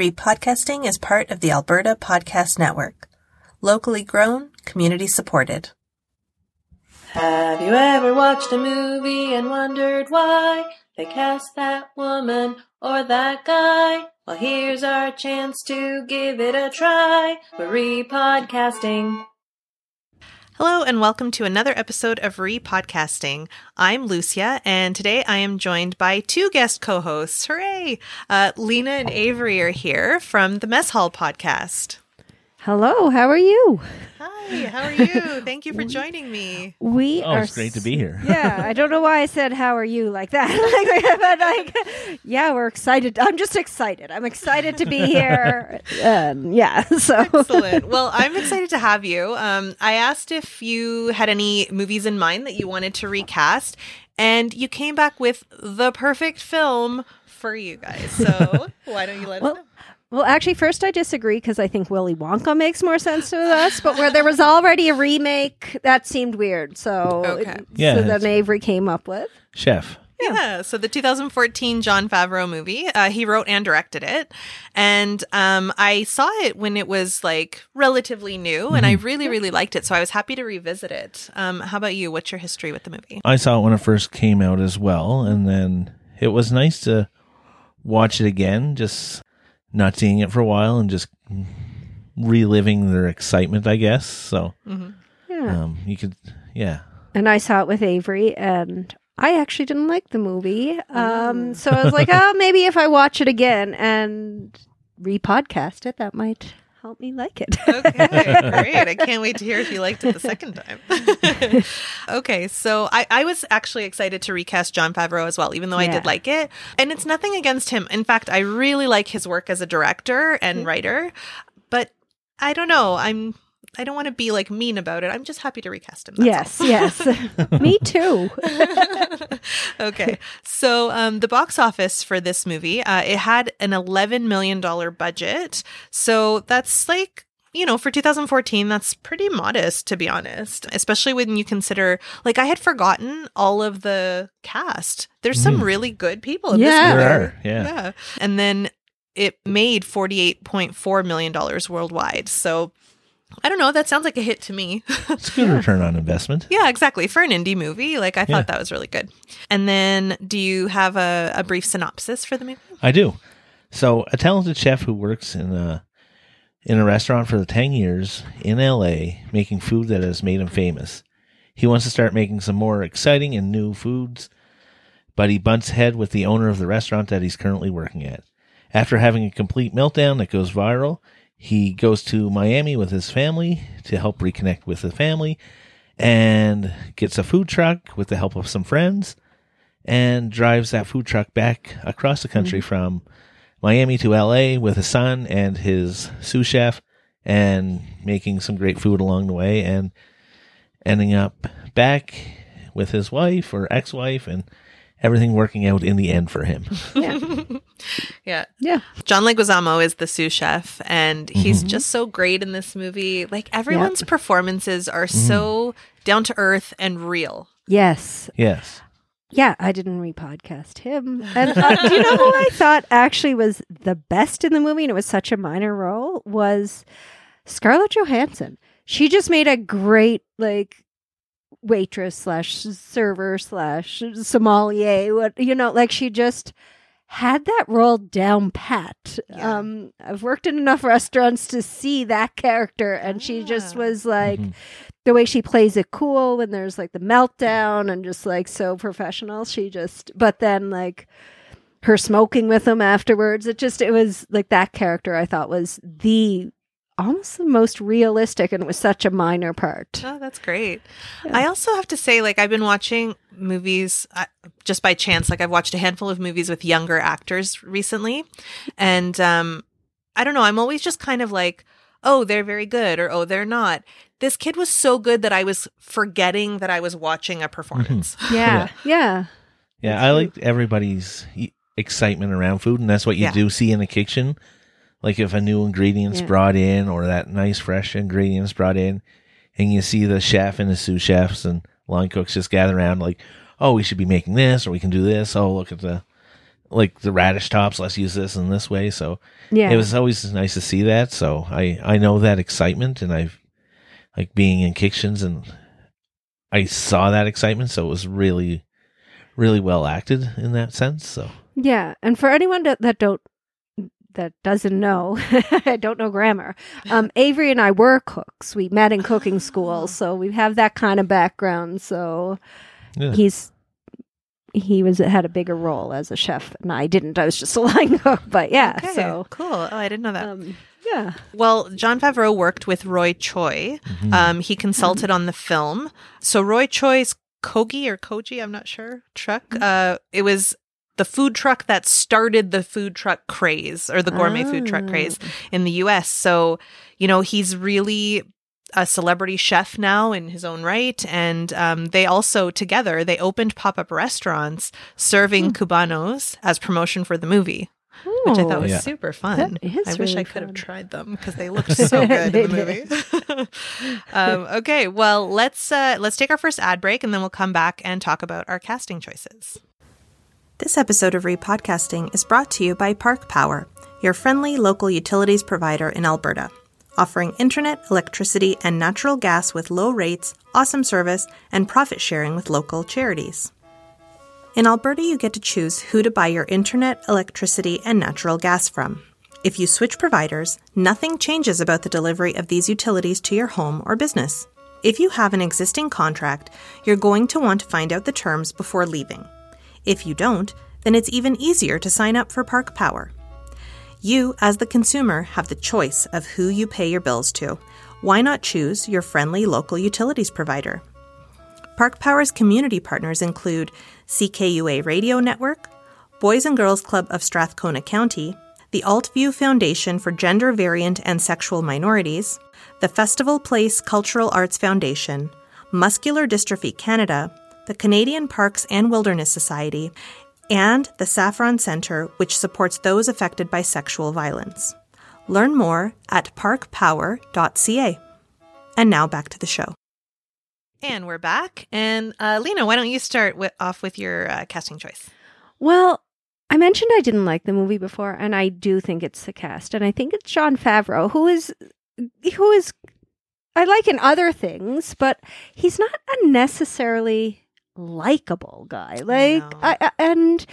Repodcasting is part of the Alberta Podcast Network. Locally grown, community supported. Have you ever watched a movie and wondered why they cast that woman or that guy? Well, here's our chance to give it a try. We're repodcasting. Hello, and welcome to another episode of Repodcasting. I'm Lucia, and today I am joined by two guest co hosts. Hooray! Uh, Lena and Avery are here from the Mess Hall podcast. Hello, how are you? Hi, how are you? Thank you for joining me. We Oh, are. it's great to be here. yeah, I don't know why I said "How are you" like that. like, but like, yeah, we're excited. I'm just excited. I'm excited to be here. Um, yeah, so Excellent. Well, I'm excited to have you. Um, I asked if you had any movies in mind that you wanted to recast, and you came back with the perfect film for you guys. So why don't you let Well, us know? Well, actually, first I disagree because I think Willy Wonka makes more sense to us. But where there was already a remake, that seemed weird. So, Okay. Yeah, so it's- then Avery came up with. Chef. Yeah. So the 2014 Jon Favreau movie, uh, he wrote and directed it, and um, I saw it when it was like relatively new, and I really, really liked it. So I was happy to revisit it. Um, how about you? What's your history with the movie? I saw it when it first came out as well, and then it was nice to watch it again, just not seeing it for a while and just reliving their excitement, I guess. So Yeah. um, you could, yeah. and I saw it with Avery, and I actually didn't like the movie. Um, so I was like, oh, maybe if I watch it again and repodcast it, that might help me like it. Okay, great. I can't wait to hear if you liked it the second time. okay, so I, I was actually excited to recast Jon Favreau as well, even though I did like it. And it's nothing against him. In fact, I really like his work as a director and mm-hmm. writer, but I don't know. I'm I don't want to be like mean about it. I'm just happy to recast him. yes, yes, me too. okay. So um, the box office for this movie, uh, it had an $11 million budget. So that's like, you know, for 2014, that's pretty modest, to be honest, especially when you consider, like, I had forgotten all of the cast. There's some really good people in Yeah. this movie. There are, yeah. Yeah. And then it made $48.4 million worldwide. So I don't know. That sounds like a hit to me. It's a good return on investment. Yeah, exactly. For an indie movie, like I thought Yeah. that was really good. And then, do you have a, a brief synopsis for the movie? I do. So, a talented chef who works in a in a restaurant for the 10 years in LA making food that has made him famous. He wants to start making some more exciting and new foods, but he butts head with the owner of the restaurant that he's currently working at. After having a complete meltdown that goes viral, he goes to Miami with his family to help reconnect with the family and gets a food truck with the help of some friends and drives that food truck back across the country mm-hmm. from Miami to LA with his son and his sous chef and making some great food along the way and ending up back with his wife or ex-wife and everything working out in the end for him. Yeah, Yeah. yeah, John Leguizamo is the sous chef, and he's just so great in this movie. Like, everyone's performances are so down to earth and real. yes. yes. Yeah, I didn't repodcast him. And uh, do you know who I thought actually was the best in the movie, and it was such a minor role, was Scarlett Johansson. She just made a great like waitress slash server slash sommelier. What you know, like she just had that role down pat. Yeah. Um, I've worked in enough restaurants to see that character, and she just Ah. was like Mhm. the way she plays it cool when there's like the meltdown and just like so professional. She just, but then like her smoking with him afterwards, it just, it was like that character I thought was the almost the most realistic and it was such a minor part. Oh, that's great. Yeah. I also have to say, like, I've been watching movies uh, just by chance. Like, I've watched a handful of movies with younger actors recently. And um, I don't know, I'm always just kind of like, oh, they're very good or oh, they're not. This kid was so good that I was forgetting that I was watching a performance. Yeah. Yeah. Yeah, I liked everybody's excitement around food, and that's what you Yeah. do see in the kitchen. Like if a new ingredient's Yeah. brought in, or that nice fresh ingredients brought in, and you see the chef and the sous chefs and line cooks just gather around, like, oh, we should be making this, or we can do this. Oh, look at the like the radish tops. Let's use this in this way. So Yeah. it was always nice to see that. So I I know that excitement, and I've like being in kitchens, and I saw that excitement. So it was really, really well acted in that sense. So Yeah, and for anyone that, that don't that doesn't know, I don't know grammar. Um, Avery and I were cooks. We met in cooking school, so we have that kind of background. So yeah. he's he was had a bigger role as a chef, and I didn't. I was just a line cook. But yeah, Okay, so cool. Oh, I didn't know that. um, yeah, Well, Jon Favreau worked with Roy Choi. Mhm. Um, he consulted on the film. So Roy Choi's Kogi or Koji, I'm not sure, truck. Uh, it was the food truck that started the food truck craze or the gourmet food truck Ah. craze in the US. So, you know, he's really a celebrity chef now in his own right. And um, they also, together, they opened pop up restaurants serving Cubanos as promotion for the movie, which I thought Oh, was Yeah. super fun. That is I wish I really could have tried them because they looked so good in the movie. um, okay, well let's uh, let's take our first ad break and then we'll come back and talk about our casting choices. This episode of Repodcasting is brought to you by Park Power, your friendly local utilities provider in Alberta, offering internet, electricity, and natural gas with low rates, awesome service, and profit sharing with local charities. In Alberta, you get to choose who to buy your internet, electricity, and natural gas from. If you switch providers, nothing changes about the delivery of these utilities to your home or business. If you have an existing contract, you're going to want to find out the terms before leaving. If you don't, then it's even easier to sign up for Park Power. You, as the consumer, have the choice of who you pay your bills to. Why not choose your friendly local utilities provider? Park Power's community partners include CKUA Radio Network, Boys and Girls Club of Strathcona County, the Altview Foundation for Gender Variant and Sexual Minorities, the Festival Place Cultural Arts Foundation, Muscular Dystrophy Canada, the Canadian Parks and Wilderness Society, and the Saffron Centre, which supports those affected by sexual violence. Learn more at parkpower.ca. And now back to the show. And we're back. And uh, Lena, why don't you start with, off with your uh, casting choice? Well, I mentioned I didn't like the movie before, and I do think it's the cast, and I think it's Jon Favreau who is who is I like in other things, but he's not a necessarily likable guy. Like. I, I and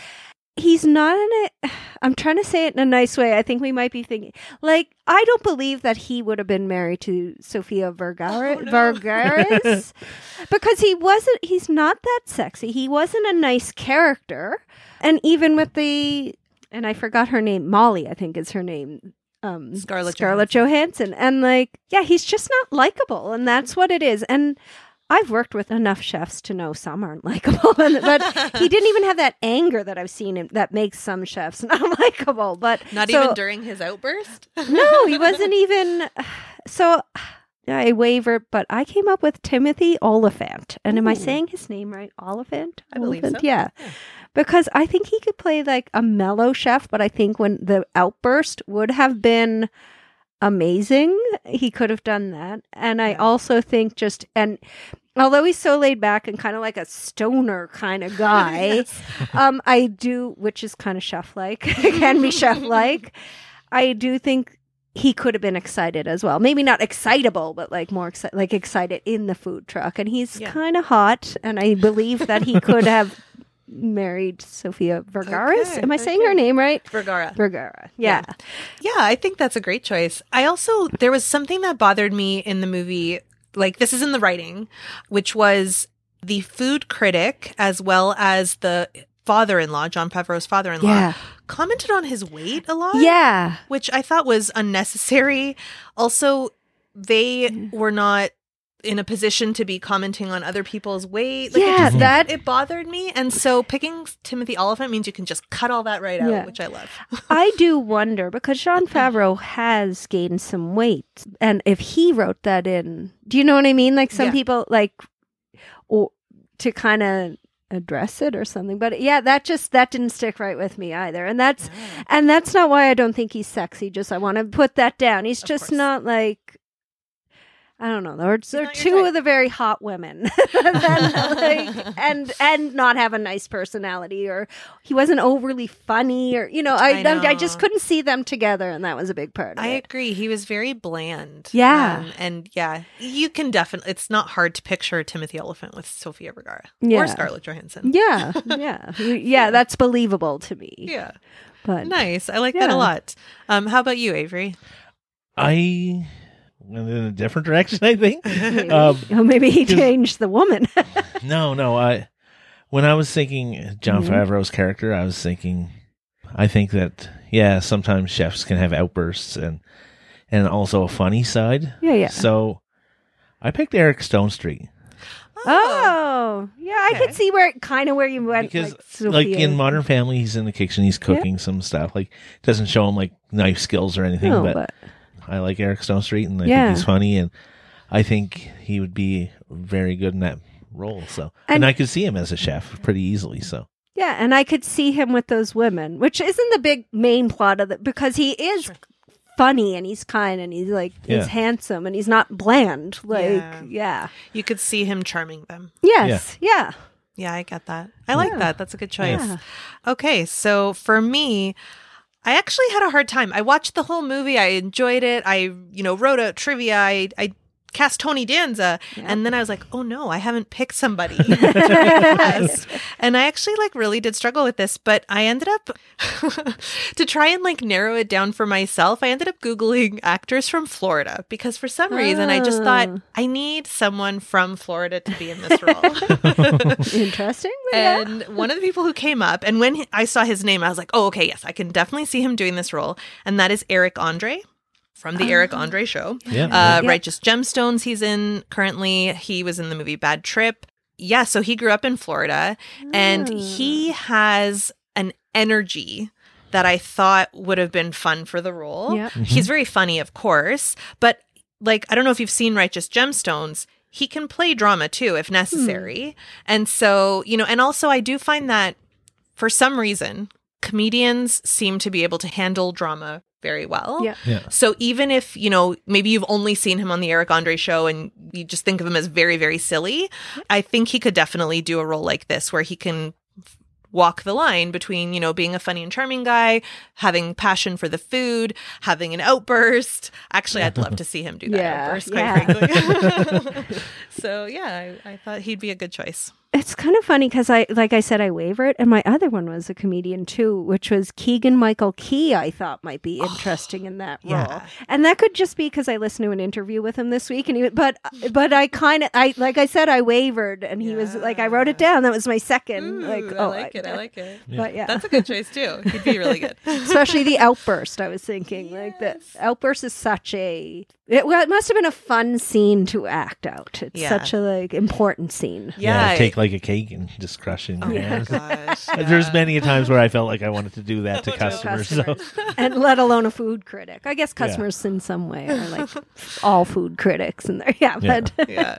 he's not in it. I'm trying to say it in a nice way. I think we might be thinking like I don't believe that he would have been married to Sofia Vergara Oh, no. Vergara's because he wasn't. He's not that sexy. He wasn't a nice character, and even with the and I forgot her name, Molly. I think is her name. Um, Scarlett Scarlett Johansson, and like, yeah, he's just not likable, and that's what it is. And I've worked with enough chefs to know some aren't likable, but he didn't even have that anger that I've seen him that makes some chefs not likable. But Not so- even during his outburst? no, he wasn't even. So I wavered, but I came up with Timothy Olyphant. And am I saying his name right? Olyphant? I believe Olyphant? so. Yeah. Yeah. Because I think he could play like a mellow chef, but I think when the outburst would have been amazing, he could have done that. And I also think just, and although he's so laid back and kind of like a stoner kind of guy, Yes. um, I do, which is kind of chef like, can be chef like. I do think he could have been excited as well. Maybe not excitable, but like more exci- like excited in the food truck. And he's Yeah. kind of hot, and I believe that he could have married Sofia Vergara's. Okay, Am I saying okay. her name right? Vergara. Vergara. Yeah. Yeah, I think that's a great choice. I also, there was something that bothered me in the movie, like this is in the writing, which was the food critic as well as the father in law, Jon Favreau's father in law, Yeah. commented on his weight a lot. Yeah. Which I thought was unnecessary. Also, they mm. were not in a position to be commenting on other people's weight. Like, it yeah. just- mm-hmm. That it bothered me. And so picking Timothy Olyphant means you can just cut all that right out, Yeah. which I love. I do wonder because Sean Favreau has gained some weight, and if he wrote that in, do you know what I mean? Like some Yeah. people like, or to kind of address it or something. But yeah, that just that didn't stick right with me either, and that's oh. and that's not why I don't think he's sexy. Just I want to put that down. He's Of just course. not like. I don't know. They're, they're two type. of the very hot women, that, like, and and not have a nice personality, or he wasn't overly funny, or you know, I I know. I, just couldn't see them together, and that was a big part of I it. agree. He was very bland. Yeah. Um, and yeah, you can definitely, it's not hard to picture Timothy Olyphant with Sofia Vergara Yeah. or Scarlett Johansson. Yeah, yeah, yeah. That's believable to me. Yeah. but Nice. I like that a lot. Um, how about you, Avery? I went in a different direction. I think. maybe, Um, oh, maybe he 'cause- changed the woman. No, no. I when I was thinking John Mhm. Favreau's character, I was thinking, I think that yeah, sometimes chefs can have outbursts and and also a funny side. yeah, yeah. So I picked Eric Stonestreet Oh, yeah. I could see where kind of where you went. because like, like in Modern Family, he's in the kitchen, he's cooking some stuff. Like doesn't show him like knife skills or anything, No, but, but I like Eric Stonestreet, and I Yeah. think he's funny, and I think he would be very good in that role. So and, And- I could see him as a chef pretty easily. So yeah, and I could see him with those women, which isn't the big main plot of it because he is Sure. funny and he's kind and he's like Yeah. he's handsome and he's not bland. Like Yeah. yeah, You could see him charming them. yes, yeah, Yeah, I get that. I like that. That's a good choice. yeah. Okay, so for me, I actually had a hard time. I watched the whole movie. I enjoyed it. I, you know, wrote out trivia. I, I cast Tony Danza, Yeah. and then I was like, oh no, I haven't picked somebody. Yes. And I actually like really did struggle with this, but I ended up to try and like narrow it down for myself. I ended up googling actors from Florida because for some reason I just thought Oh. I need someone from Florida to be in this role. Interesting. yeah. And one of the people who came up, and when I saw his name, I was like, oh, okay, yes, I can definitely see him doing this role. And that is Eric Andre from the Eric Andre Show. yeah, Uh, Yeah. Righteous Gemstones, he's in currently. He was in the movie Bad Trip. Yeah, so he grew up in Florida, and Ah. he has an energy that I thought would have been fun for the role. Yep. He's very funny, of course, but like I don't know if you've seen Righteous Gemstones. He can play drama too if necessary. And so, you know, and also I do find that for some reason comedians seem to be able to handle drama very well. Yeah. yeah. So even if, you know, maybe you've only seen him on the Eric Andre show and you just think of him as very, very silly, I think he could definitely do a role like this where he can walk the line between, you know, being a funny and charming guy, having passion for the food, having an outburst. Actually, I'd love to see him do that Yeah, outburst, quite yeah. frankly. so yeah, I, I thought he'd be a good choice. It's kind of funny because I, like I said, I wavered, and my other one was a comedian too, which was Keegan Michael Key. I thought might be oh, interesting in that role, yeah. and that could just be because I listened to an interview with him this week, and he, but but I kind of, I like I said, I wavered, and he was like, I wrote it down. That was my second. Ooh, like, I oh, like it. I like it. But yeah, That's a good choice too. He'd be really good. especially the outburst. I was thinking like the outburst is such a. It, well, it must have been a fun scene to act out. It's Yeah. such a like important scene. Yeah. take like a cake and just crush it in Oh your my hands. gosh. There's yeah. many times where I felt like I wanted to do that to To customers. customers. So and let alone a food critic. I guess customers in some way are like all food critics, and they're yeah, Yeah. but yeah.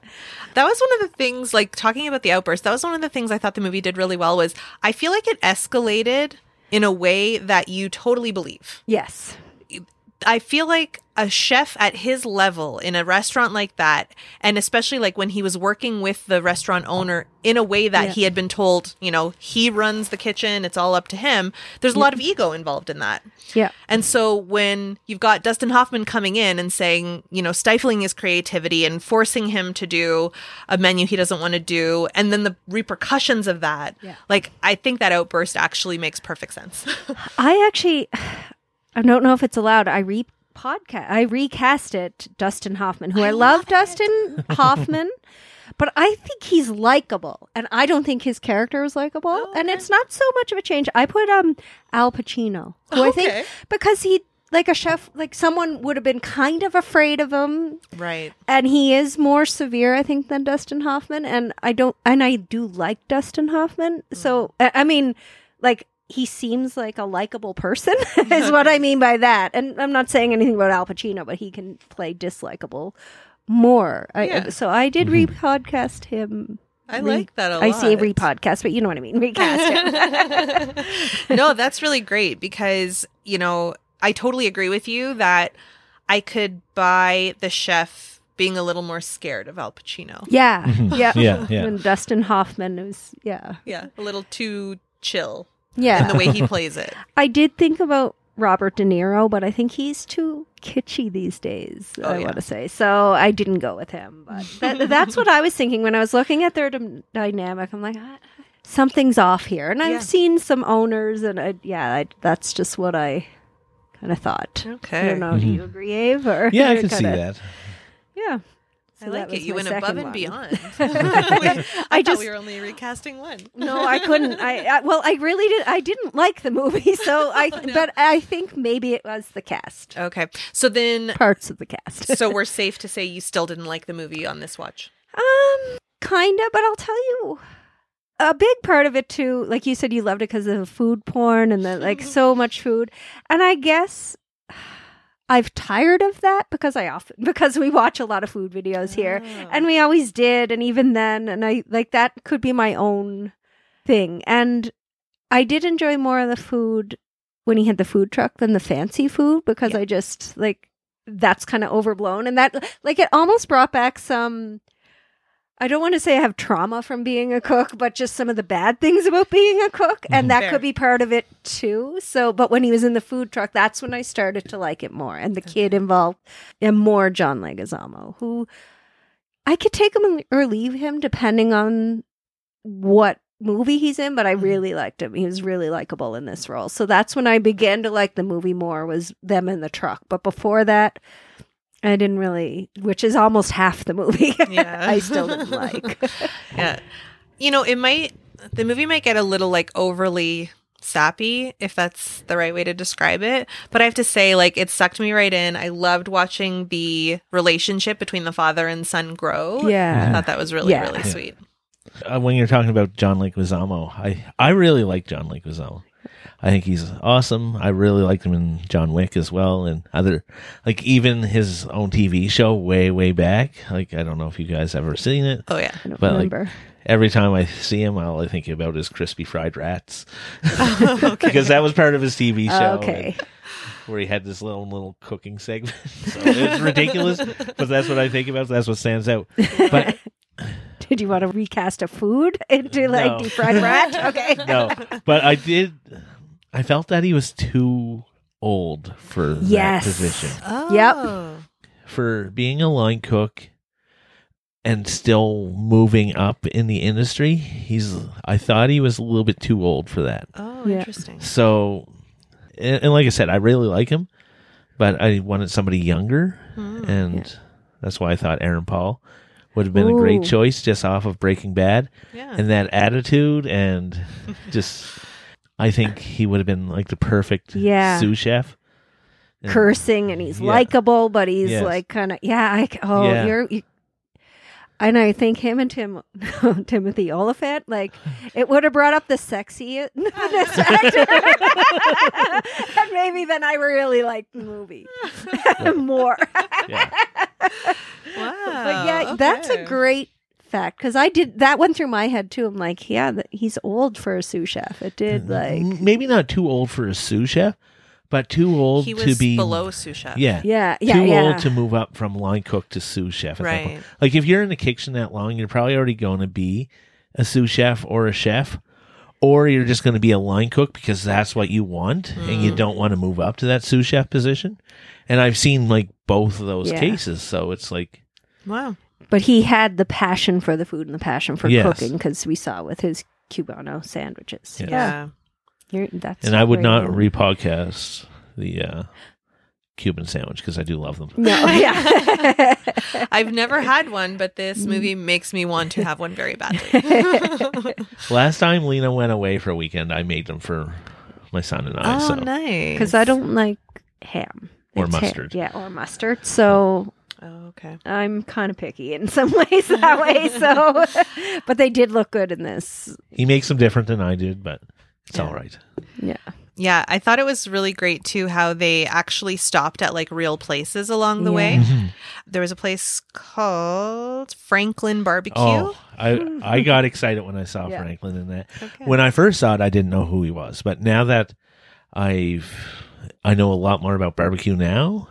That was one of the things, like talking about the outburst, that was one of the things I thought the movie did really well was I feel like it escalated in a way that you totally believe. yes, I feel like a chef at his level in a restaurant like that, and especially like when he was working with the restaurant owner in a way that Yeah. he had been told, you know, he runs the kitchen, it's all up to him. There's a lot of ego involved in that. yeah, And so when you've got Dustin Hoffman coming in and saying, you know, stifling his creativity and forcing him to do a menu he doesn't want to do, and then the repercussions of that, Yeah. like I think that outburst actually makes perfect sense. I actually, I don't know if it's allowed. I re podcast, I recast it, Dustin Hoffman, who I, love, Dustin Hoffman. But I think he's likable, and I don't think his character is likable. Oh, And it's not so much of a change. I put um Al Pacino, who I think because he like a chef, like someone would have been kind of afraid of him right. and he is more severe i think than dustin hoffman and i don't and i do like dustin hoffman so I I mean like he seems like a likable person is what i mean by that. And i'm not saying anything about al pacino but he can play dislikable more. I, so i did mm-hmm. re-podcast him. I Re- like that a lot. i say re-podcast but you know what i mean. Recast him. No, that's really great because, you know, I totally agree with you that I could buy the chef being a little more scared of Al Pacino. Yeah, mm-hmm. yeah, Yeah, yeah. When Dustin Hoffman was, yeah, Yeah, a little too chill yeah. in the way he plays it. I did think about Robert De Niro, but I think he's too kitschy these days. Oh, I yeah. want to say so. I didn't go with him, but that, that's what I was thinking when I was looking at their dy- dynamic. I'm like, "Ah, something's off here, and I've Yeah. seen some owners, and I, yeah, I, that's just what I kind of thought. I Okay. don't know. Do you agree, Ave? Or Mm-hmm. Yeah, I can see kinda- that. Yeah. I like it. You went above and one. beyond. I I, just- we were only recasting one. No, I couldn't. I, I well, I really did. I didn't like the movie, so I. Oh, no. But I think maybe it was the cast, Okay, so then, parts of the cast. so we're safe to say you still didn't like the movie on this watch. Um, kinda, but I'll tell you, a big part of it too. Like you said, you loved it because of the food porn and the like, so much food. And I guess I've tired of that because I often because we watch a lot of food videos here, Oh. and we always did, and even then, and I like that could be my own thing. And I did enjoy more of the food when he had the food truck than the fancy food because Yeah. I just like that's kind of overblown and that like it almost brought back some I don't want to say I have trauma from being a cook, but just some of the bad things about being a cook. And that Fair. could be part of it too. So, but when he was in the food truck, that's when I started to like it more. And the kid involved, and more John Leguizamo, who I could take him or leave him depending on what movie he's in, but I Mhm. really liked him. He was really likable in this role. So that's when I began to like the movie more was them in the truck. But before that, I didn't really, which is almost half the movie. Yeah. I still didn't like. Yeah. You know, it might the movie might get a little like overly sappy if that's the right way to describe it, but I have to say like it sucked me right in. I loved watching the relationship between the father and son grow. Yeah. I thought that was really Yeah. really Yeah. sweet. Uh, when you're talking about John Leguizamo, I I really like John Leguizamo. I think he's awesome. I really liked him in John Wick as well, and other like even his own TV show way way back. Like I don't know if you guys ever seen it. Oh yeah. I don't but, like, remember. Every time I see him, all I think about is crispy fried rats because that was part of his TV show. okay. and- Where he had this little little cooking segment. so it's ridiculous, but that's what I think about. That's what stands out. But Did you want to recast a food into like No. deep fried rat? Okay. no, but I did. I felt that he was too old for Yes. that position Oh. Yep. for being a line cook and still moving up in the industry. He's. I thought he was a little bit too old for that. Oh, Yeah. interesting. So, and, and like I said, I really like him, but I wanted somebody younger, Hmm. and that's why I thought Aaron Paul would have been a great choice just off of Breaking Bad. Yeah. and that attitude and just I think he would have been like the perfect Yeah. sous chef. And- Cursing and he's Yeah. likable, but he's Yes. like kind of yeah. I, oh, Yeah. you're. You, and I think him and Tim Timothy Olyphant, like it would have brought up the sexiest actor, and maybe then I really liked the movie more. Yeah. Wow. but yeah, that's a great fact because I did that went through my head too. I'm like, yeah, he's old for a sous chef. It did mm-hmm. like, maybe not too old for a sous chef, but too old He to be below sous chef. Yeah. yeah, yeah, too yeah. old to move up from line cook to sous chef. At that point. Right. Like if you're in the kitchen that long, you're probably already going to be a sous chef or a chef, or you're just going to be a line cook because that's what you want, and you Mm. don't want to move up to that sous chef position. And I've seen like both of those Yeah. cases, so it's like Wow. but he had the passion for the food and the passion for Yes. cooking because we saw with his cubano sandwiches. Yeah. Yeah. You're, that's and I would not re-podcast the uh, Cuban sandwich because I do love them. No, yeah. I've never had one, but this movie makes me want to have one very badly. Last time Lena went away for a weekend, I made them for my son and I. oh, so nice. Because I don't like ham Or It's ham. mustard. Yeah, or mustard. So Oh, okay. I'm kind of picky in some ways that way. So, but they did look good in this. he makes them different than I did, but it's Yeah. all right. Yeah. Yeah, I thought it was really great too how they actually stopped at like real places along the Yeah. way. Mhm. There was a place called Franklin Barbecue. Oh, I I got excited when I saw Yeah. Franklin in that. Okay. When I first saw it, I didn't know who he was, but now that I've I know a lot more about barbecue now,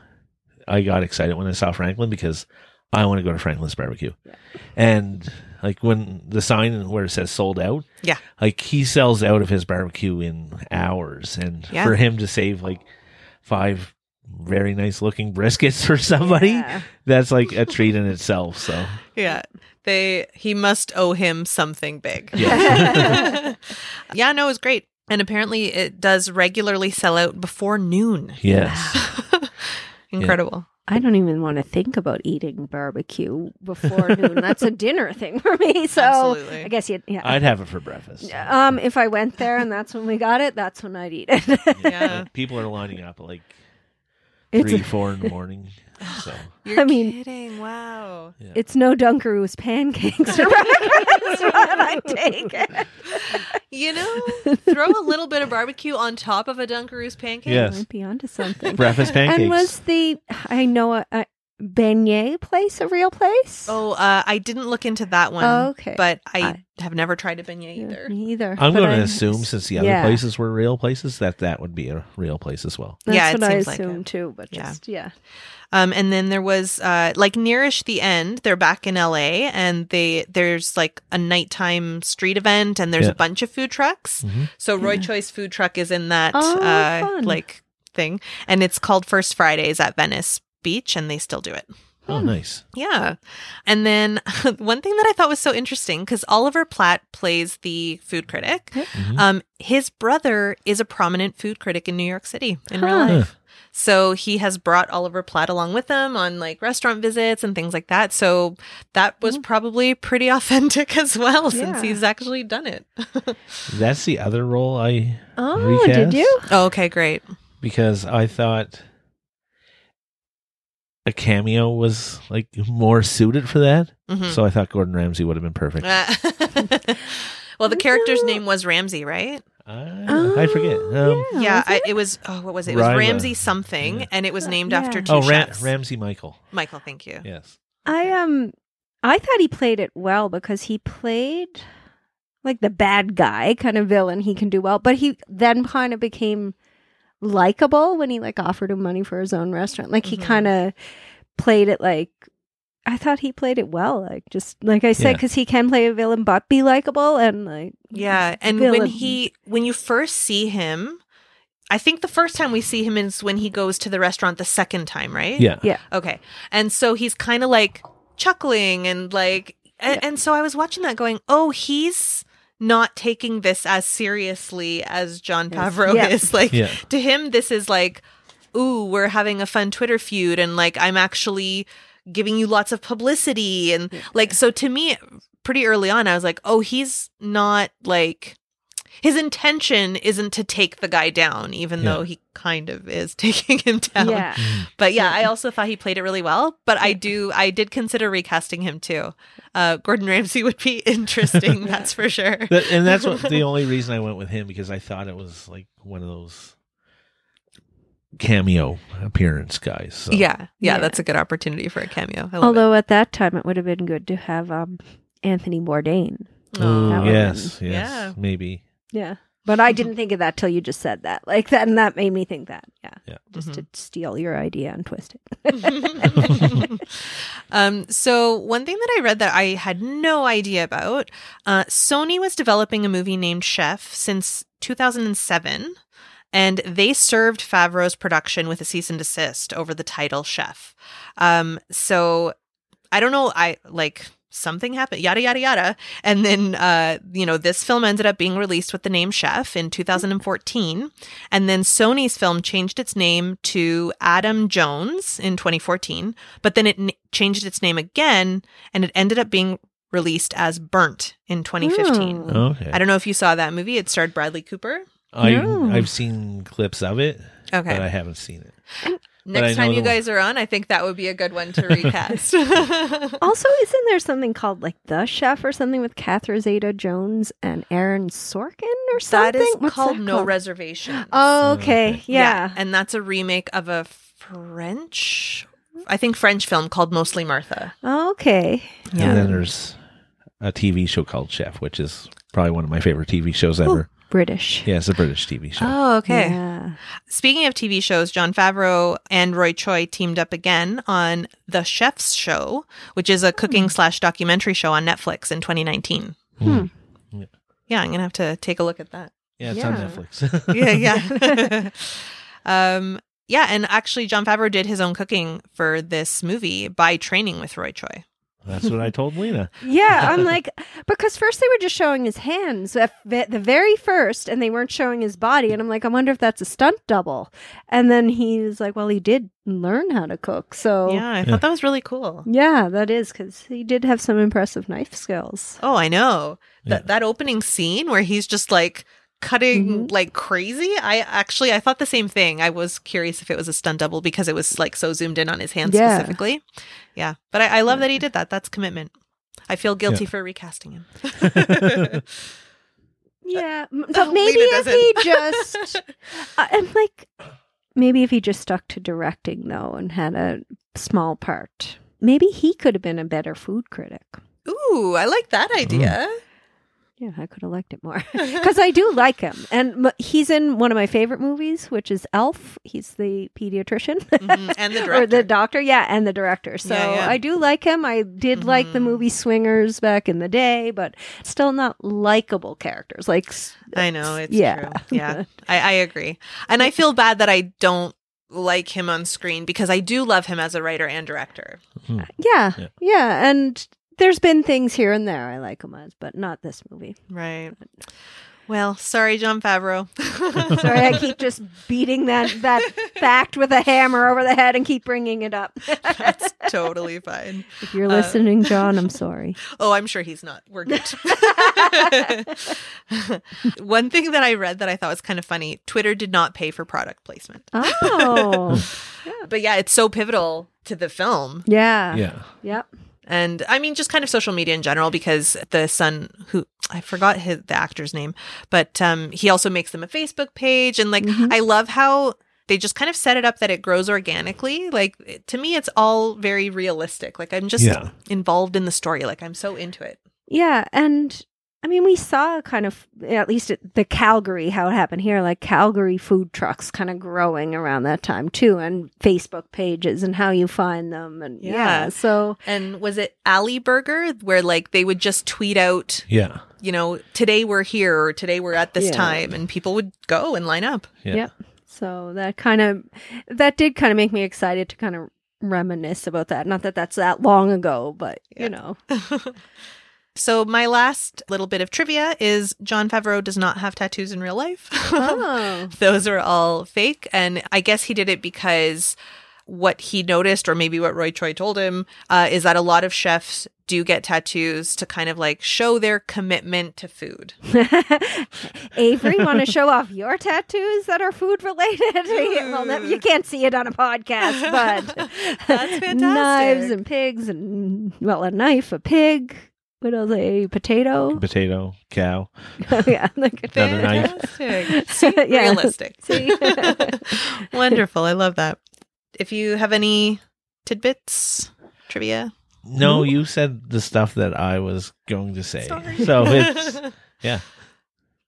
I got excited when I saw Franklin because I want to go to Franklin's barbecue. And like when the sign where it says sold out, Yeah. like he sells out of his barbecue in hours. And Yeah. for him to save like five very nice looking briskets for somebody, Yeah. that's like a treat in itself. So Yeah. They he must owe him something big. yeah. yeah, no, it was great. And apparently it does regularly sell out before noon. yes. Incredible. I don't even want to think about eating barbecue before noon. That's a dinner thing for me. So Absolutely. I guess you yeah. I'd have it for breakfast. um, if I went there and that's when we got it, that's when I'd eat it. Yeah. People are lining up at like It's- three, four in the morning. So You're I mean- kidding. Wow. yeah. It's no Dunkaroos pancakes for breakfast, but I take it. You know, throw a little bit of barbecue on top of a Dunkaroos pancake. Yes. Might be onto something. breakfast pancakes. And was the I know a, a beignet place a real place? Oh, uh, I didn't look into that one. Oh, okay. But I, I- have never tried a beignet either. Me either. I'm going to I- assume since the other yeah. places were real places that that would be a real place as well. That's Yeah, it what I seems like assumed it. too. But Yeah. just yeah, Um, and then there was uh, like nearish the end, they're back in LA, and they there's like a nighttime street event, and there's Yeah. a bunch of food trucks. Mhm. So Roy Choi's Food Truck is in that Oh, uh, like thing, and it's called First Fridays at Venice Beach, and they still do it. Oh, nice. Yeah. And then one thing that I thought was so interesting because Oliver Platt plays the food critic. Mhm. Um, his brother is a prominent food critic in New York City in real Huh. life. So he has brought Oliver Platt along with him on like restaurant visits and things like that. So that was probably pretty authentic as well since he's actually done it. That's the other role I Oh, recast did you? oh, okay, great. because I thought a cameo was like more suited for that. Mhm. So I thought Gordon Ramsay would have been perfect. Uh, well, the character's name was Ramsey, right? I, I forget. Um, yeah, yeah, was I, it? it was. Oh, what was it? It was Ryla. Ramsey something, Yeah. and it was named Yeah. after two Oh, Ra- chefs. Ramsey Michael. Michael, thank you. Yes. I um, I thought he played it well because he played like the bad guy kind of villain. He can do well, but he then kind of became likable when he like offered him money for his own restaurant. Like he Mhm. kind of played it like. I thought he played it well, like just like I said, Yeah. because he can play a villain but be likable, and like Yeah, and when he when you first see him, I think the first time we see him is when he goes to the restaurant the second time, right? Yeah. Yeah. Okay. And so he's kind of like chuckling and like and, Yeah. and so I was watching that going, "Oh, he's not taking this as seriously as John Yes. Favreau Yeah. is." Like Yeah. to him this is like, "Ooh, we're having a fun Twitter feud and like I'm actually giving you lots of publicity and like so to me pretty early on I was like, "Oh, he's not like his intention isn't to take the guy down, even Yeah. though he kind of is taking him down. yeah, But yeah, Yeah. I also thought he played it really well. But I do, I did consider recasting him too. Uh, Gordon Ramsay would be interesting, that's for sure. That- and that's what the only reason I went with him because I thought it was like one of those cameo appearance guys. So. Yeah, yeah, Yeah. that's a good opportunity for a cameo. I love Although at that time it would have been good to have um Anthony Bourdain. it. Ooh, That Aw. would've yes, been- yes, Yeah. maybe. Yeah. But I didn't think of that till you just said that. Like that and that made me think that. Yeah. Yeah. Just Mhm. to steal your idea and twist it. um, so one thing that I read that I had no idea about, uh, Sony was developing a movie named Chef since 2007, and they served Favreau's production with a cease and desist over the title Chef. Um, so I don't know, I like something happened, yada yada yada, and then uh, you know this film ended up being released with the name Chef in 2014, and then Sony's film changed its name to Adam Jones in 2014, but then it n- changed its name again, and it ended up being released as Burnt in 2015. Oh. Okay. I don't know if you saw that movie. It starred Bradley Cooper. I No. I've seen clips of it, Okay. but I haven't seen it. But I Next time you guys are on, I think that would be a good one to recast. also, isn't there something called like The Chef or something with Catherine Zeta Jones and Aaron Sorkin or something? that is What's called that No Reservation. Oh, okay. Okay. Yeah. and that's a remake of a French, I think French film called Mostly Martha. Okay. Yeah. And then there's a TV show called Chef, which is probably one of my favorite TV shows ever. British. Yeah, it's a British TV show. Oh, okay. Yeah. Speaking of TV shows, Jon Favreau and Roy Choi teamed up again on The Chef's Show, which is a cooking slash documentary show on Netflix in 2019. Hmm. Yeah, I'm gonna have to take a look at that. Yeah, it's on Yeah. Netflix. Yeah, yeah. um, yeah, and actually, Jon Favreau did his own cooking for this movie by training with Roy Choi. That's what I told Lena. Yeah, I'm like, because first they were just showing his hands at the very first, and they weren't showing his body. And I'm like, I wonder if that's a stunt double. And then he was like, well, he did learn how to cook. So, Yeah, I Yeah. thought that was really cool. yeah, that is because he did have some impressive knife skills. Oh, I know. Yeah. That that opening scene where he's just like cutting Mhm. like crazy. I actually I thought the same thing. I was curious if it was a stunt double because it was like so zoomed in on his hands Yeah. specifically. Yeah. But I, I love that he did that. That's commitment. I feel guilty Yeah. for recasting him. Yeah, but maybe Lena if he doesn't. just, I- I'm like, maybe if he just stuck to directing though and had a small part, maybe he could have been a better food critic. Ooh, I like that idea. Yeah, I could have liked it more because I do like him, and m- he's in one of my favorite movies, which is Elf. He's the pediatrician Mhm, And the or director. the doctor, yeah, and the director. So Yeah, yeah. I do like him. I did like the Mhm. movie Swingers back in the day, but still not likable characters. Like, I know it's Yeah. true. Yeah, I, I agree, and I feel bad that I don't like him on screen because I do love him as a writer and director. yeah, Yeah. yeah, and there's been things here and there I like him as, but not this movie. Right. Well, sorry, Jon Favreau. Sorry, I keep just beating that that fact with a hammer over the head and keep bringing it up. That's totally fine. if you're Uh, listening, John, I'm sorry. Oh, I'm sure he's not. We're good. One thing that I read that I thought was kind of funny Twitter did not pay for product placement. Oh, But yeah, it's so pivotal to the film. yeah, yeah. yep. And I mean, just kind of social media in general, because the son who I forgot his, the actor's name, but um, he also makes them a Facebook page. And like, Mhm. I love how they just kind of set it up that it grows organically. Like, to me, it's all very realistic. Like, I'm just Yeah. involved in the story. Like, I'm so into it. Yeah, and I mean, we saw kind of at least at the Calgary how it happened here, like Calgary food trucks kind of growing around that time too, and Facebook pages and how you find them, and yeah, Yeah. so And was it Alley Burger where like they would just tweet out, Yeah. you know, today we're here or today we're at this Yeah. time, and people would go and line up. Yeah. Yep. so that kind of that did kind of make me excited to kind of reminisce about that. Not that that's that long ago, but Yeah. you know, So my last little bit of trivia is Jon Favreau does not have tattoos in real life. oh, Those are all fake, and I guess he did it because what he noticed, or maybe what Roy Choi told him, uh, is that a lot of chefs do get tattoos to kind of like show their commitment to food. Avery, want to show off your tattoos that are food related? well, you can't see it on a podcast, but That's fantastic. Knives and pigs, and well, a knife, a pig. What else? A potato. Potato, cow. Oh, yeah, like a Another knife. Fantastic. See, Yeah. realistic. See? Wonderful. I love that. If you have any tidbits, trivia. No, Ooh. you said the stuff that I was going to say. Sorry. So it's yeah.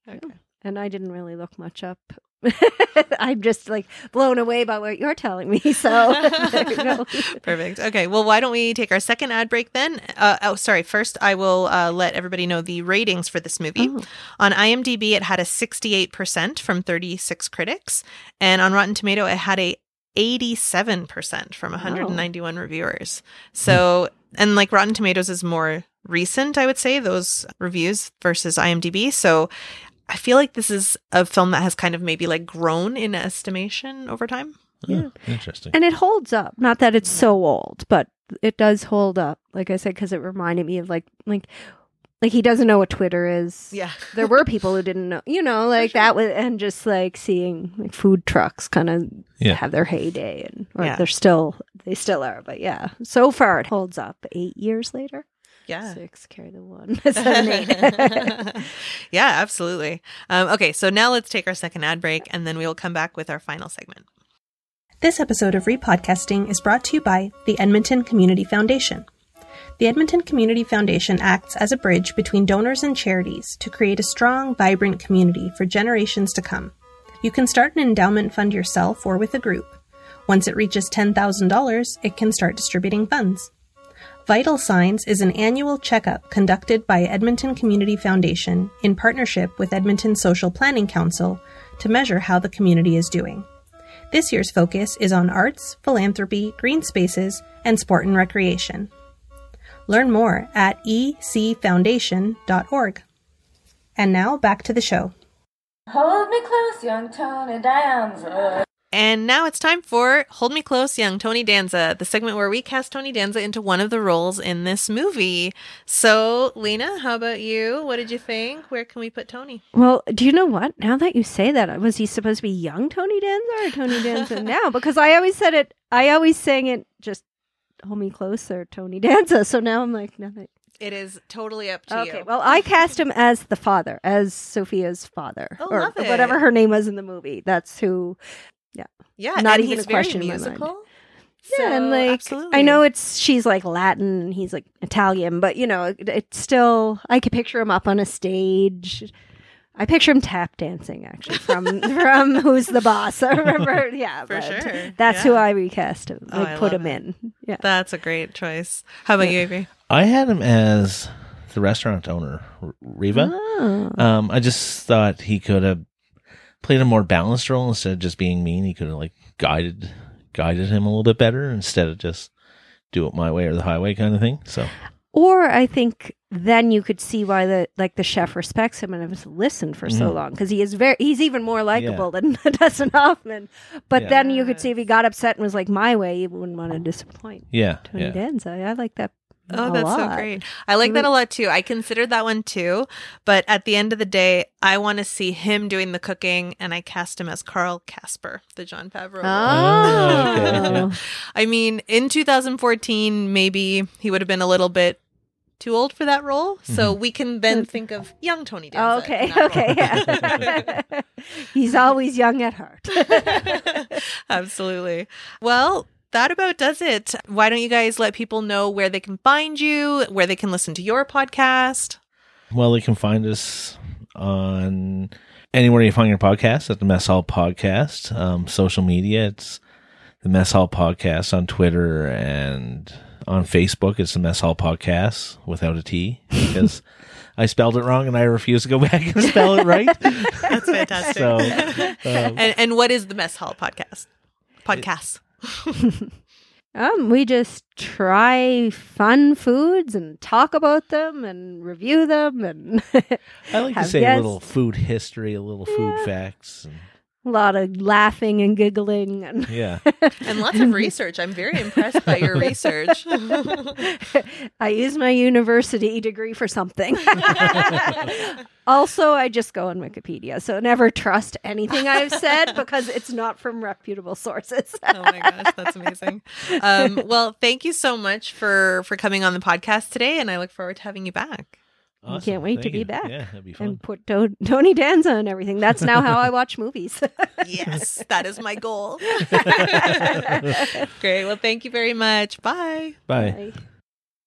Okay. and I didn't really look much up. I'm just like blown away by what you're telling me. So there you go. Perfect. Okay. Well, why don't we take our second ad break then? Uh, oh, sorry. First, I will uh, let everybody know the ratings for this movie. Oh. On IMDb, it had a 68% from 36 critics, and on Rotten Tomato, it had a 87% from 191 reviewers. So, and like Rotten Tomatoes is more recent, I would say, those reviews versus IMDb. So, I feel like this is a film that has kind of maybe like grown in estimation over time. Yeah. Oh, interesting. And it holds up. Not that it's so old, but it does hold up. Like I said, because it reminded me of like like like he doesn't know what Twitter is. Yeah. there were people who didn't know, you know, like that was, and just like seeing like food trucks kind of Yeah. have their heyday, and or Yeah. they're still, they still are, but yeah, so far it holds up. Eight years later, Yeah. six carry the one, seven, eight. yeah, absolutely. Um, okay, so now let's take our second ad break and then we will come back with our final segment. This episode of Repodcasting is brought to you by the Edmonton Community Foundation. The Edmonton Community Foundation acts as a bridge between donors and charities to create a strong, vibrant community for generations to come. You can start an endowment fund yourself or with a group. Once it reaches $10,000, it can start distributing funds. Vital Signs is an annual checkup conducted by Edmonton Community Foundation in partnership with Edmonton Social Planning Council to measure how the community is doing. This year's focus is on arts, philanthropy, green spaces, and sport and recreation. Learn more at ecfoundation.org. And now back to the show. Hold me close, young Tony Danza. And now it's time for Hold Me Close, Young Tony Danza, the segment where we cast Tony Danza into one of the roles in this movie. So, Lena, how about you? What did you think? Where can we put Tony? Well, do you know what? Now that you say that, was he supposed to be young Tony Danza or Tony Danza now? Because I always said it, I always sang it just hold me closer, Tony Danza. So now I'm like, nothing. It is totally up to Okay, you. Okay. Well, I cast him as the father, as Sofia's father, Oh, or whatever her name was in the movie. That's who. Yeah, Yeah. not even a question very in my mind. musical. Yeah, and like absolutely. I know it's she's like Latin, and he's like Italian, but you know, it, it's still I could picture him up on a stage. I picture him tap dancing actually from from Who's the Boss. I remember, yeah, For sure. That's who I recast him. Oh, Like I put him it. in. Yeah. That's a great choice. How about you, Avery? I had him as the restaurant owner, Riva. Oh. Um, I just thought he could have played a more balanced role instead of just being mean. He could have like guided guided him a little bit better instead of just do it my way or the highway kind of thing. So Or I think then you could see why the like the chef respects him and has listened for so Mhm. long because he is very he's even more likable than Dustin Hoffman. But Yeah. then you could see if he got upset and was like my way, he wouldn't want to disappoint yeah, Tony yeah. Danza. I like that. Oh, a that's so great. I like that a lot too. I considered that one too. But at the end of the day, I want to see him doing the cooking, and I cast him as Carl Casper, the Jon Favreau. Oh, oh okay. I mean, in 2014, maybe he would have been a little bit too old for that role. So mm-hmm. we can then think of young Tony oh, Danza. Oh, okay, okay, yeah. he's always young at heart. Absolutely. Well, that about does it. Why don't you guys let people know where they can find you, where they can listen to your podcast? Well, they can find us on anywhere you find your podcast at the Mess Hall Podcast. Um, social media, it's the Mess Hall Podcast on Twitter and on Facebook. It's the Mess Hall Podcast without a T because I spelled it wrong and I refuse to go back and spell it right. That's fantastic. so, um, and, and what is the Mess Hall podcast? Podcast. Um, we just try fun foods and talk about them and review them and I like to have say a guests. little food history, a little food Yeah. facts. And, a lot of laughing and giggling and yeah. And lots of research. I'm very impressed by your research. I use my university degree for something. also, I just go on Wikipedia, so never trust anything I've said because it's not from reputable sources. oh my gosh, that's amazing. Um, well, thank you so much for for coming on the podcast today, and I look forward to having you back. I can't wait to be you. back. Yeah, that'd be fun. and put to- Tony Danza and everything. That's now how I watch movies. Yes, that is my goal. Great. Well, thank you very much. Bye. Bye. Bye.